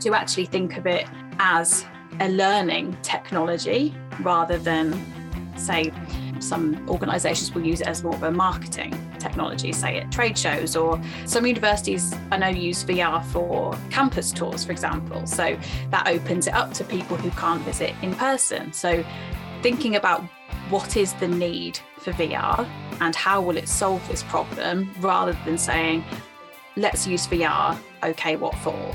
to actually think of it as a learning technology rather than, say, some organizations will use it as more of a marketing technology, say at trade shows, or some universities I know use VR for campus tours, for example. So that opens it up to people who can't visit in person. So thinking about what is the need for VR and how will it solve this problem rather than saying, let's use VR, okay, what for?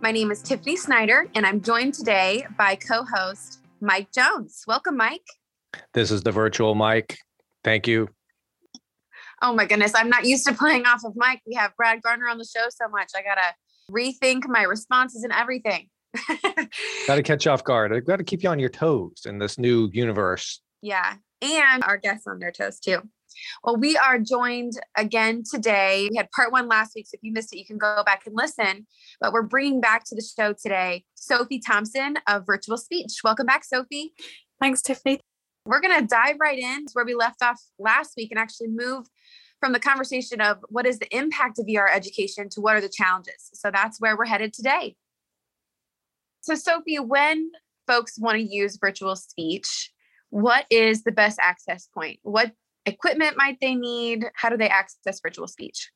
My name is Tiffany Snyder, and I'm joined today by co host Mike Jones. Welcome, Mike. This is the virtual Mike. Thank you. Oh my goodness, I'm not used to playing off of Mike. We have Brad Garner on the show so much. I got to rethink my responses and everything. got to catch you off guard. I got to keep you on your toes in this new universe. Yeah. And our guests on their toes too. Well, we are joined again today. We had part one last week. So if you missed it, you can go back and listen. But we're bringing back to the show today Sophie Thompson of VirtualSpeech. Welcome back, Sophie. Thanks, Tiffany. We're going to dive right in where we left off last week and actually move from the conversation of what is the impact of VR education to what are the challenges. So that's where we're headed today. So, Sophie, when folks want to use VirtualSpeech, what is the best access point? What equipment might they need? How do they access VirtualSpeech?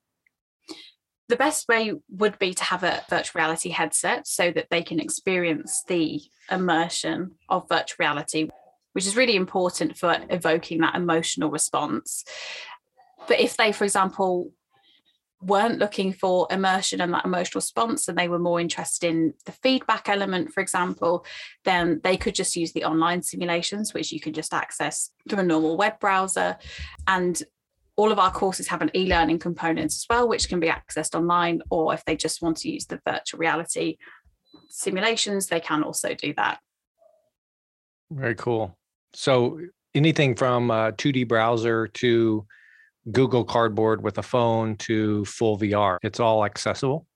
The best way would be to have a virtual reality headset so that they can experience the immersion of virtual reality, which is really important for evoking that emotional response. But if they, for example, weren't looking for immersion and that emotional response and they were more interested in the feedback element for example then they could just use the online simulations which you can just access through a normal web browser. And all of our courses have an e-learning component as well which can be accessed online or if they just want to use the virtual reality simulations they can also do that. Very cool. So anything from uh, a 2d browser to Google Cardboard with a phone to full VR. It's all accessible.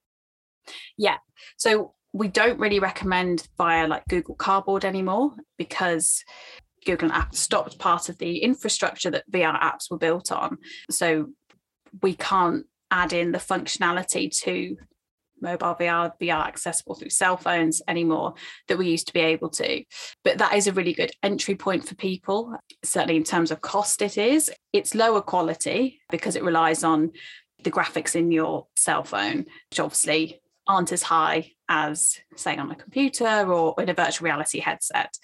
Yeah. So we don't really recommend via like Google Cardboard anymore because Google Apps stopped part of the infrastructure that VR apps were built on. So we can't add in the functionality to mobile VR, VR accessible through cell phones anymore that we used to be able to. But that is a really good entry point for people. Certainly in terms of cost, it is. It's lower quality because it relies on the graphics in your cell phone, which obviously aren't as high as say on a computer or in a virtual reality headset.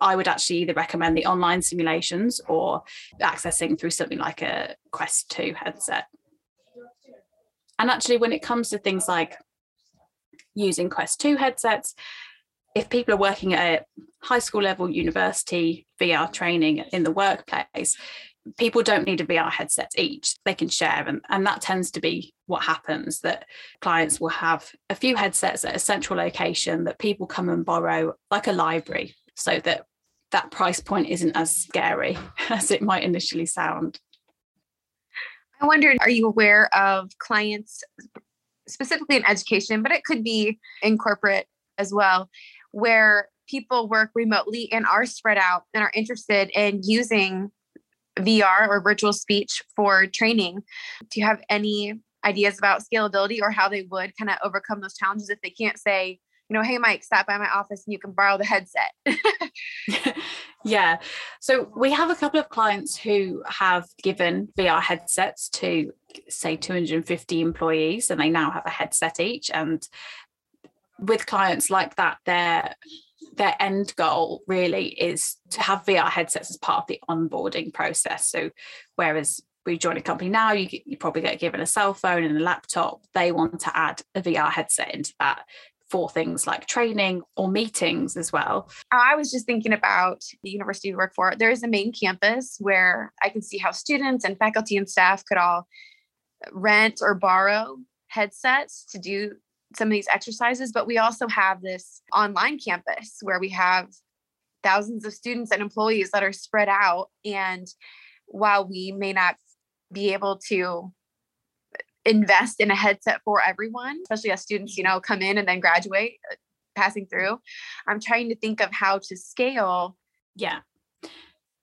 I would actually either recommend the online simulations or accessing through something like a Quest 2 headset. And actually, when it comes to things like using Quest 2 headsets. If people are working at high school level, university, VR training in the workplace, people don't need a VR headset each. They can share, and, and that tends to be what happens that clients will have a few headsets at a central location that people come and borrow, like a library, so that that price point isn't as scary as it might initially sound. I wondered, are you aware of clients specifically in education, but it could be in corporate as well, where people work remotely and are spread out and are interested in using VR or VirtualSpeech for training. Do you have any ideas about scalability or how they would kind of overcome those challenges if they can't say, you know, hey, Mike, stop by my office and you can borrow the headset? yeah. So we have a couple of clients who have given VR headsets to, say, 250 employees, and they now have a headset each. And with clients like that, their their end goal really is to have VR headsets as part of the onboarding process. So, whereas we join a company now, you, you probably get given a cell phone and a laptop. They want to add a VR headset into that for things like training or meetings as well. I was just thinking about the university we work for. There is a main campus where I can see how students and faculty and staff could all rent or borrow headsets to do some of these exercises, but we also have this online campus where we have thousands of students and employees that are spread out. And while we may not be able to invest in a headset for everyone, especially as students, you know, come in and then graduate, uh, passing through, I'm trying to think of how to scale. Yeah.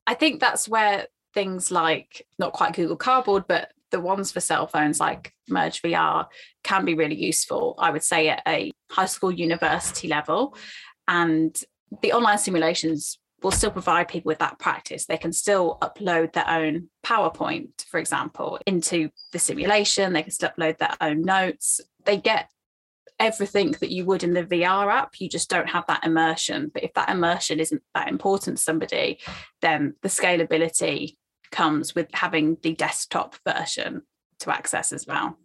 I think that's where things like not quite Google Cardboard, but the ones for cell phones like Merge VR can be really useful, I would say, at a high school university level. And the online simulations will still provide people with that practice. They can still upload their own PowerPoint, for example, into the simulation. They can still upload their own notes. They get everything that you would in the VR app. You just don't have that immersion. But if that immersion isn't that important to somebody, then the scalability comes with having the desktop version to access as well.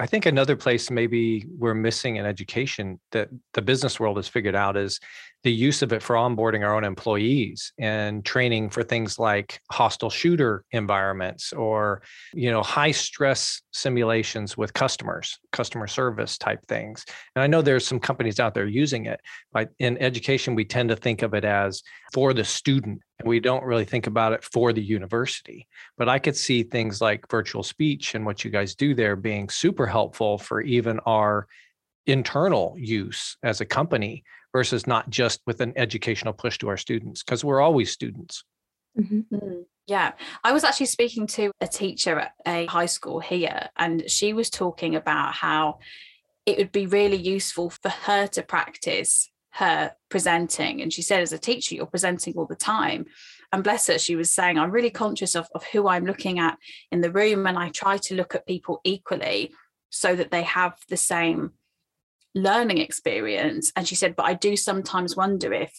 I think another place maybe we're missing in education that the business world has figured out is the use of it for onboarding our own employees and training for things like hostile shooter environments or you know high stress simulations with customers customer service type things. And i know there's some companies out there using it but in education we tend to think of it as for the student and we don't really think about it for the university but i could see things like VirtualSpeech and what you guys do there being super helpful for even our internal use as a company versus not just with an educational push to our students because we're always students. Mm-hmm. Mm, yeah, I was actually speaking to a teacher at a high school here, and she was talking about how it would be really useful for her to practice her presenting. And she said, as a teacher, you're presenting all the time. And bless her, she was saying, I'm really conscious of, of who I'm looking at in the room, and I try to look at people equally so that they have the same learning experience. And she said, but I do sometimes wonder if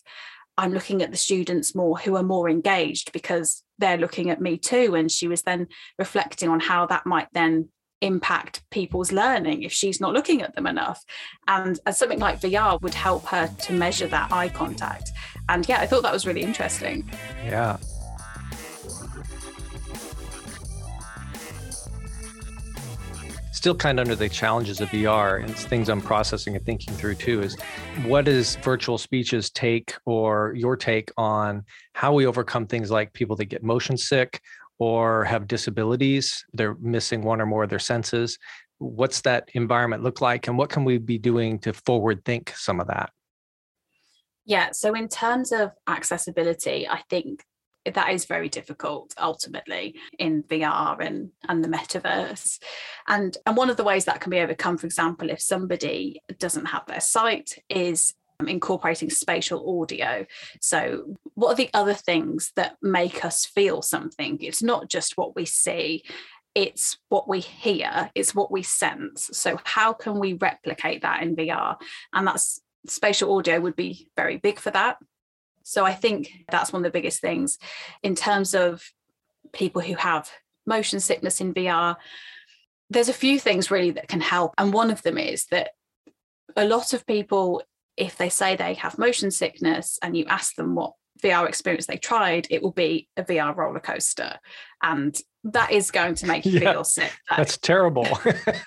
I'm looking at the students more who are more engaged because they're looking at me too. And she was then reflecting on how that might then impact people's learning if she's not looking at them enough. And, and something like VR would help her to measure that eye contact. And yeah, I thought that was really interesting. Yeah. still kind of under the challenges of VR and things I'm processing and thinking through too is what is virtual speeches take or your take on how we overcome things like people that get motion sick or have disabilities, they're missing one or more of their senses. What's that environment look like and what can we be doing to forward think some of that? Yeah, so in terms of accessibility, I think that is very difficult ultimately in VR and and the metaverse. And and one of the ways that can be overcome, for example, if somebody doesn't have their sight, is Um, incorporating spatial audio. So, what are the other things that make us feel something? It's not just what we see, it's what we hear, it's what we sense. So, how can we replicate that in VR? And that's spatial audio would be very big for that. So I think that's one of the biggest things in terms of people who have motion sickness in VR. There's a few things really that can help. And one of them is that a lot of people, if they say they have motion sickness and you ask them what VR experience they tried, it will be a VR roller coaster. And that is going to make you yeah, feel sick. That's terrible.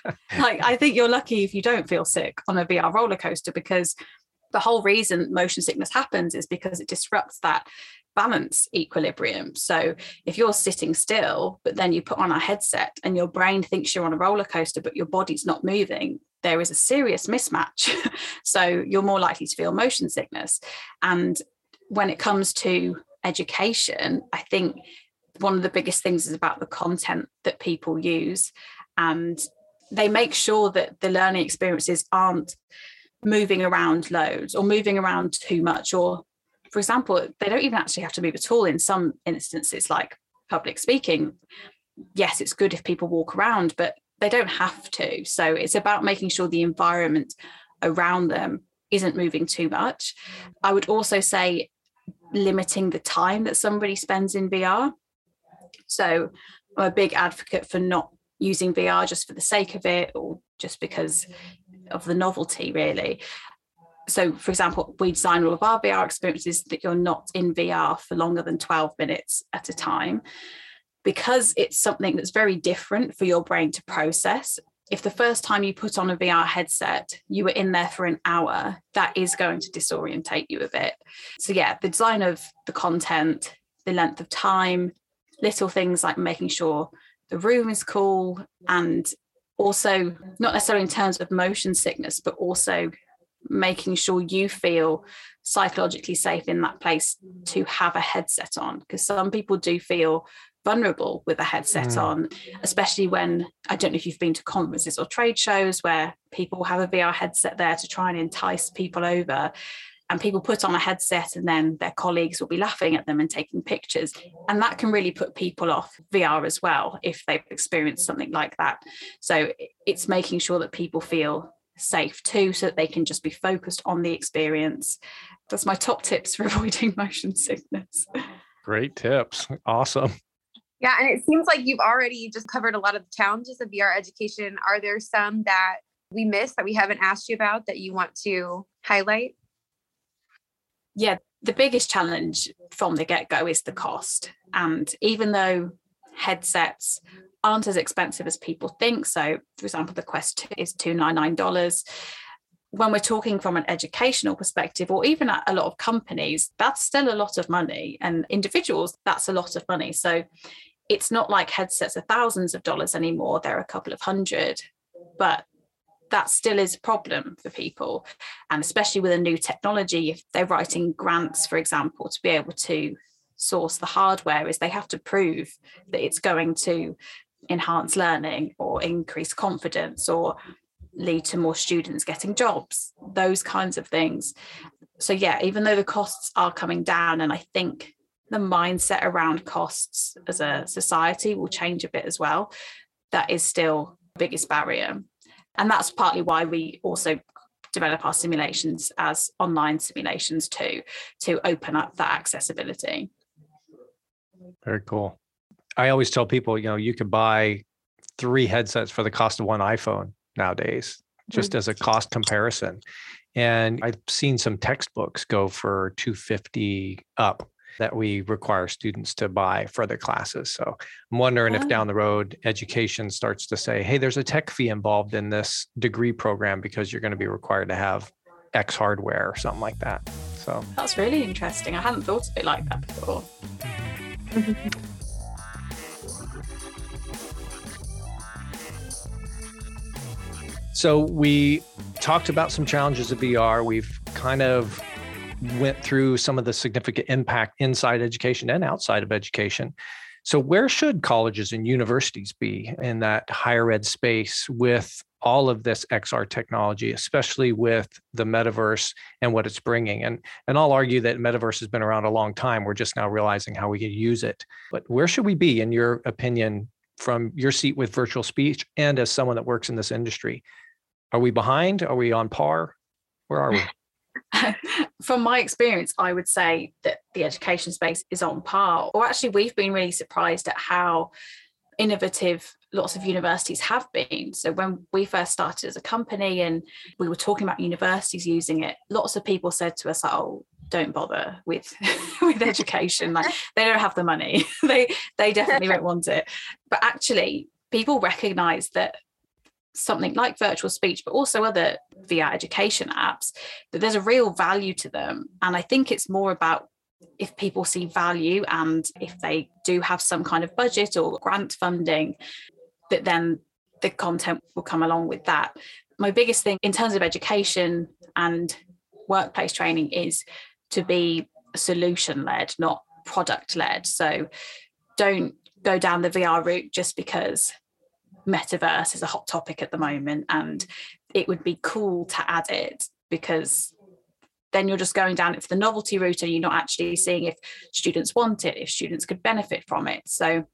like I think you're lucky if you don't feel sick on a VR roller coaster because the whole reason motion sickness happens is because it disrupts that balance equilibrium. So if you're sitting still, but then you put on a headset and your brain thinks you're on a roller coaster, but your body's not moving, there is a serious mismatch. so you're more likely to feel motion sickness. And when it comes to education, I think one of the biggest things is about the content that people use. And they make sure that the learning experiences aren't moving around loads or moving around too much or for example they don't even actually have to move at all in some instances like public speaking yes it's good if people walk around but they don't have to. So it's about making sure the environment around them isn't moving too much. I would also say limiting the time that somebody spends in vr so i'm a big advocate for not using vr just for the sake of it or just because of the novelty really. So for example we design all of our vr experiences that you're not in vr for longer than 12 minutes at a time because it's something that's very different for your brain to process if the first time you put on a VR headset, you were in there for an hour, that is going to disorientate you a bit. So, yeah, the design of the content, the length of time, little things like making sure the room is cool and also not necessarily in terms of motion sickness, but also making sure you feel psychologically safe in that place to have a headset on because some people do feel vulnerable with a headset mm. on, especially when I don't know if you've been to conferences or trade shows where people have a VR headset there to try and entice people over. And people put on a headset, and then their colleagues will be laughing at them and taking pictures. And that can really put people off VR as well if they've experienced something like that. So it's making sure that people feel safe too, so that they can just be focused on the experience. That's my top tips for avoiding motion sickness. Great tips. Awesome. Yeah, and it seems like you've already just covered a lot of the challenges of VR education. Are there some that we missed that we haven't asked you about that you want to highlight? Yeah, the biggest challenge from the get go is the cost. And even though headsets aren't as expensive as people think, so for example, the Quest 2 is $299. When we're talking from an educational perspective, or even at a lot of companies, that's still a lot of money. And individuals, that's a lot of money. So it's not like headsets are thousands of dollars anymore. They're a couple of hundred, but that still is a problem for people. And especially with a new technology, if they're writing grants, for example, to be able to source the hardware, is they have to prove that it's going to enhance learning or increase confidence or lead to more students getting jobs, those kinds of things. So, yeah, even though the costs are coming down, and I think the mindset around costs as a society will change a bit as well. That is still the biggest barrier. And that's partly why we also develop our simulations as online simulations too, to open up that accessibility. Very cool. I always tell people, you know, you could buy three headsets for the cost of one iPhone nowadays, just mm-hmm. as a cost comparison. And I've seen some textbooks go for 250 up that we require students to buy for their classes. So I'm wondering if down the road education starts to say, hey, there's a tech fee involved in this degree program because you're going to be required to have X hardware or something like that. So that's really interesting. I hadn't thought of it like that before. so we talked about some challenges of VR. We've kind of went through some of the significant impact inside education and outside of education. So, where should colleges and universities be in that higher ed space with all of this XR technology, especially with the metaverse and what it's bringing? And, and I'll argue that metaverse has been around a long time. We're just now realizing how we can use it. But where should we be, in your opinion, from your seat with VirtualSpeech and as someone that works in this industry? Are we behind? Are we on par? Where are we? from my experience, I would say that the education space is on par. Or actually, we've been really surprised at how innovative lots of universities have been. So when we first started as a company and we were talking about universities using it, lots of people said to us, "Oh, don't bother with with education. Like they don't have the money. they they definitely won't want it." But actually, people recognize that something like VirtualSpeech, but also other VR education apps, that there's a real value to them. And I think it's more about if people see value and if they do have some kind of budget or grant funding, that then the content will come along with that. My biggest thing in terms of education and workplace training is to be solution led, not product led. So don't go down the VR route just because metaverse is a hot topic at the moment and it would be cool to add it because then you're just going down it for the novelty route and you're not actually seeing if students want it if students could benefit from it. So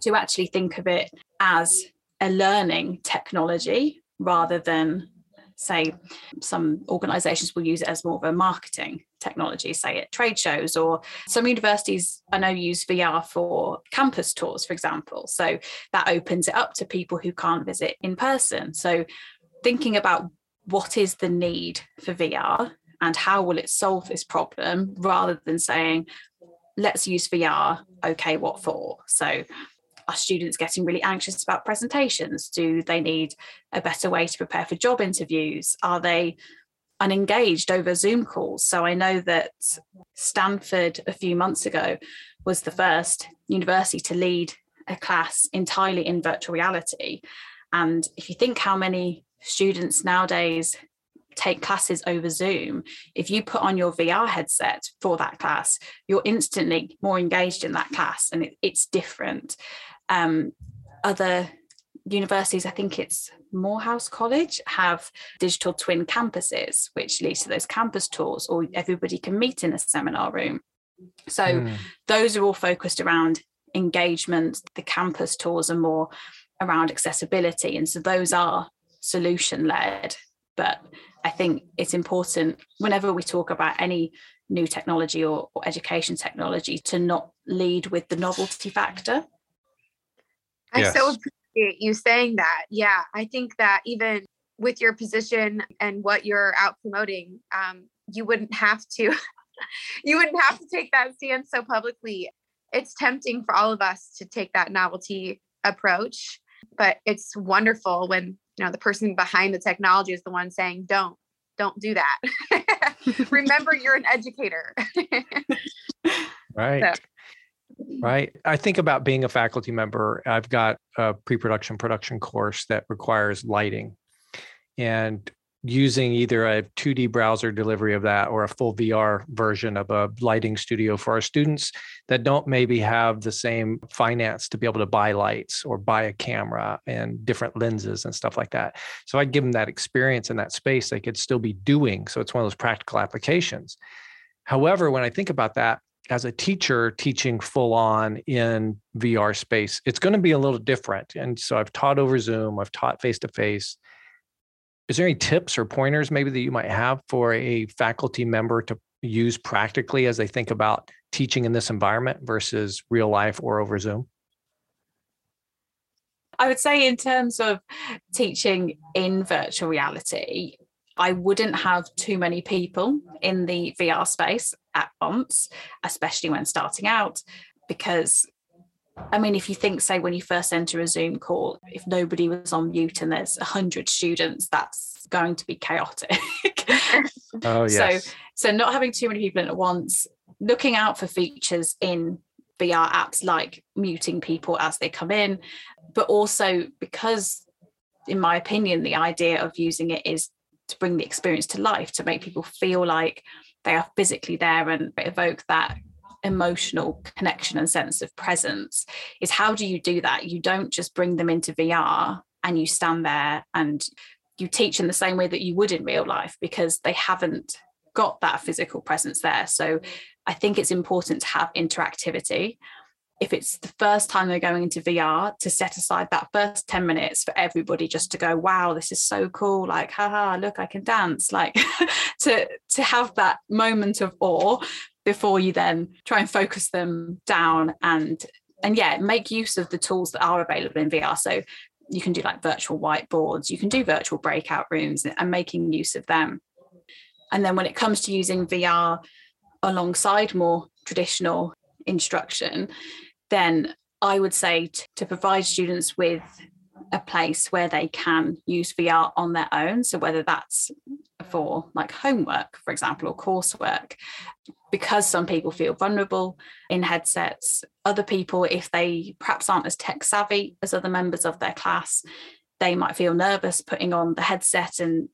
to actually think of it as a learning technology rather than say some organizations will use it as more of a marketing technology say at trade shows or some universities i know use vr for campus tours for example so that opens it up to people who can't visit in person so thinking about what is the need for vr and how will it solve this problem rather than saying let's use vr okay what for so Are students getting really anxious about presentations? Do they need a better way to prepare for job interviews? Are they unengaged over Zoom calls? So I know that Stanford a few months ago was the first university to lead a class entirely in virtual reality. And if you think how many students nowadays take classes over Zoom, if you put on your VR headset for that class, you're instantly more engaged in that class and it, it's different. Um, other universities, I think it's Morehouse College, have digital twin campuses, which leads to those campus tours, or everybody can meet in a seminar room. So mm. those are all focused around engagement. The campus tours are more around accessibility. And so those are solution led. But I think it's important whenever we talk about any new technology or, or education technology to not lead with the novelty factor. I yes. so appreciate you saying that. Yeah, I think that even with your position and what you're out promoting, um, you wouldn't have to you wouldn't have to take that stance so publicly. It's tempting for all of us to take that novelty approach, but it's wonderful when you know the person behind the technology is the one saying, "Don't, don't do that." Remember, you're an educator. right. So. Right. I think about being a faculty member. I've got a pre production production course that requires lighting. And using either a 2D browser delivery of that or a full VR version of a lighting studio for our students that don't maybe have the same finance to be able to buy lights or buy a camera and different lenses and stuff like that. So I give them that experience in that space they could still be doing. So it's one of those practical applications. However, when I think about that, as a teacher teaching full on in VR space, it's going to be a little different. And so I've taught over Zoom, I've taught face to face is there any tips or pointers maybe that you might have for a faculty member to use practically as they think about teaching in this environment versus real life or over Zoom? I would say, in terms of teaching in virtual reality, I wouldn't have too many people in the VR space at once, especially when starting out, because I mean, if you think, say, when you first enter a Zoom call, if nobody was on mute and there's 100 students, that's going to be chaotic. oh, yes. So, so not having too many people in at once, looking out for features in VR apps like muting people as they come in, but also because, in my opinion, the idea of using it is to bring the experience to life, to make people feel like they are physically there and evoke that emotional connection and sense of presence is how do you do that? You don't just bring them into vr and you stand there and you teach in the same way that you would in real life because they haven't got that physical presence there. So i think it's important to have interactivity if it's the first time they're going into VR, to set aside that first 10 minutes for everybody just to go, wow, this is so cool. Like, haha, look, I can dance. Like to to have that moment of awe before you then try and focus them down and and yeah make use of the tools that are available in vr so you can do like virtual whiteboards you can do virtual breakout rooms and making use of them and then when it comes to using vr alongside more traditional instruction then i would say t- to provide students with a place where they can use VR on their own. So whether that's for like homework, for example, or coursework, because some people feel vulnerable in headsets, other people, if they perhaps aren't as tech savvy as other members of their class, they might feel nervous putting on the headset and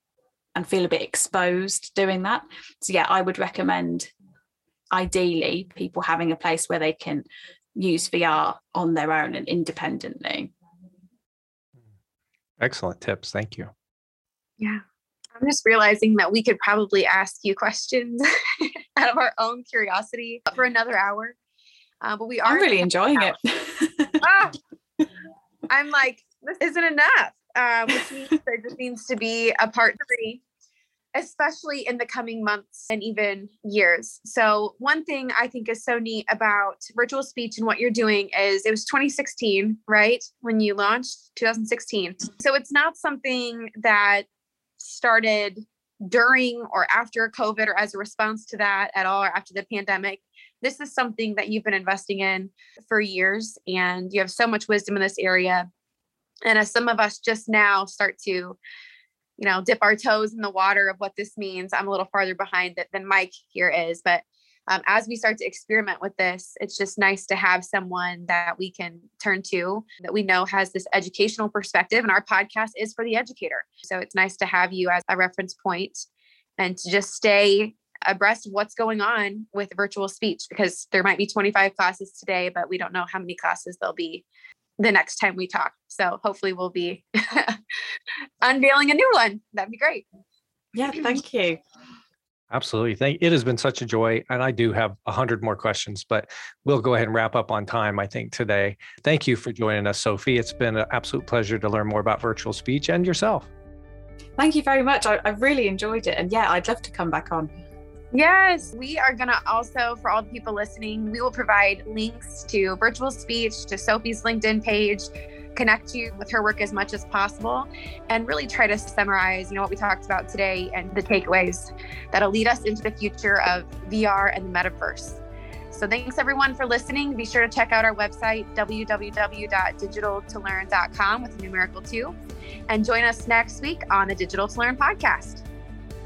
and feel a bit exposed doing that. So yeah, I would recommend ideally people having a place where they can use VR on their own and independently. Excellent tips. Thank you. Yeah. I'm just realizing that we could probably ask you questions out of our own curiosity for another hour. Uh, but we are I'm really enjoying it. ah, I'm like, this isn't enough, uh, which means there just needs to be a part three especially in the coming months and even years. So, one thing I think is so neat about VirtualSpeech and what you're doing is it was 2016, right? When you launched 2016. So, it's not something that started during or after COVID or as a response to that at all or after the pandemic. this is something that you've been investing in for years and you have so much wisdom in this area. And as some of us just now start to, you know, dip our toes in the water of what this means, I'm a little farther behind than Mike here is. But um, as we start to experiment with this, it's just nice to have someone that we can turn to that we know has this educational perspective. And our podcast is for the educator. So it's nice to have you as a reference point and to just stay abreast of what's going on with VirtualSpeech because there might be 25 classes today, but we don't know how many classes there'll be the next time we talk. So hopefully we'll be unveiling a new one. That'd be great. Yeah, thank you. Absolutely. Thank it has been such a joy. And I do have a hundred more questions, but we'll go ahead and wrap up on time, I think, today. Thank you for joining us, Sophie. It's been an absolute pleasure to learn more about VirtualSpeech and yourself. Thank you very much. I, I really enjoyed it. And yeah, I'd love to come back on. Yes, we are going to also, for all the people listening, we will provide links to VirtualSpeech, to Sophie's LinkedIn page, connect you with her work as much as possible, and really try to summarize, you know, what we talked about today and the takeaways that'll lead us into the future of VR and the metaverse. So thanks everyone for listening. Be sure to check out our website, www.digital2learn.com with a numerical two, and join us next week on the Digital to Learn podcast.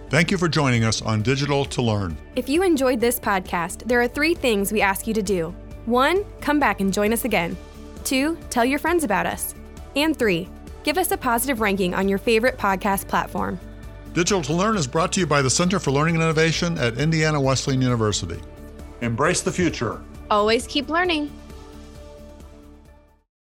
Thank you for joining us on Digital to Learn. If you enjoyed this podcast, there are three things we ask you to do. One, come back and join us again. Two, tell your friends about us. And three, give us a positive ranking on your favorite podcast platform. Digital to Learn is brought to you by the Center for Learning and Innovation at Indiana Wesleyan University. Embrace the future. Always keep learning.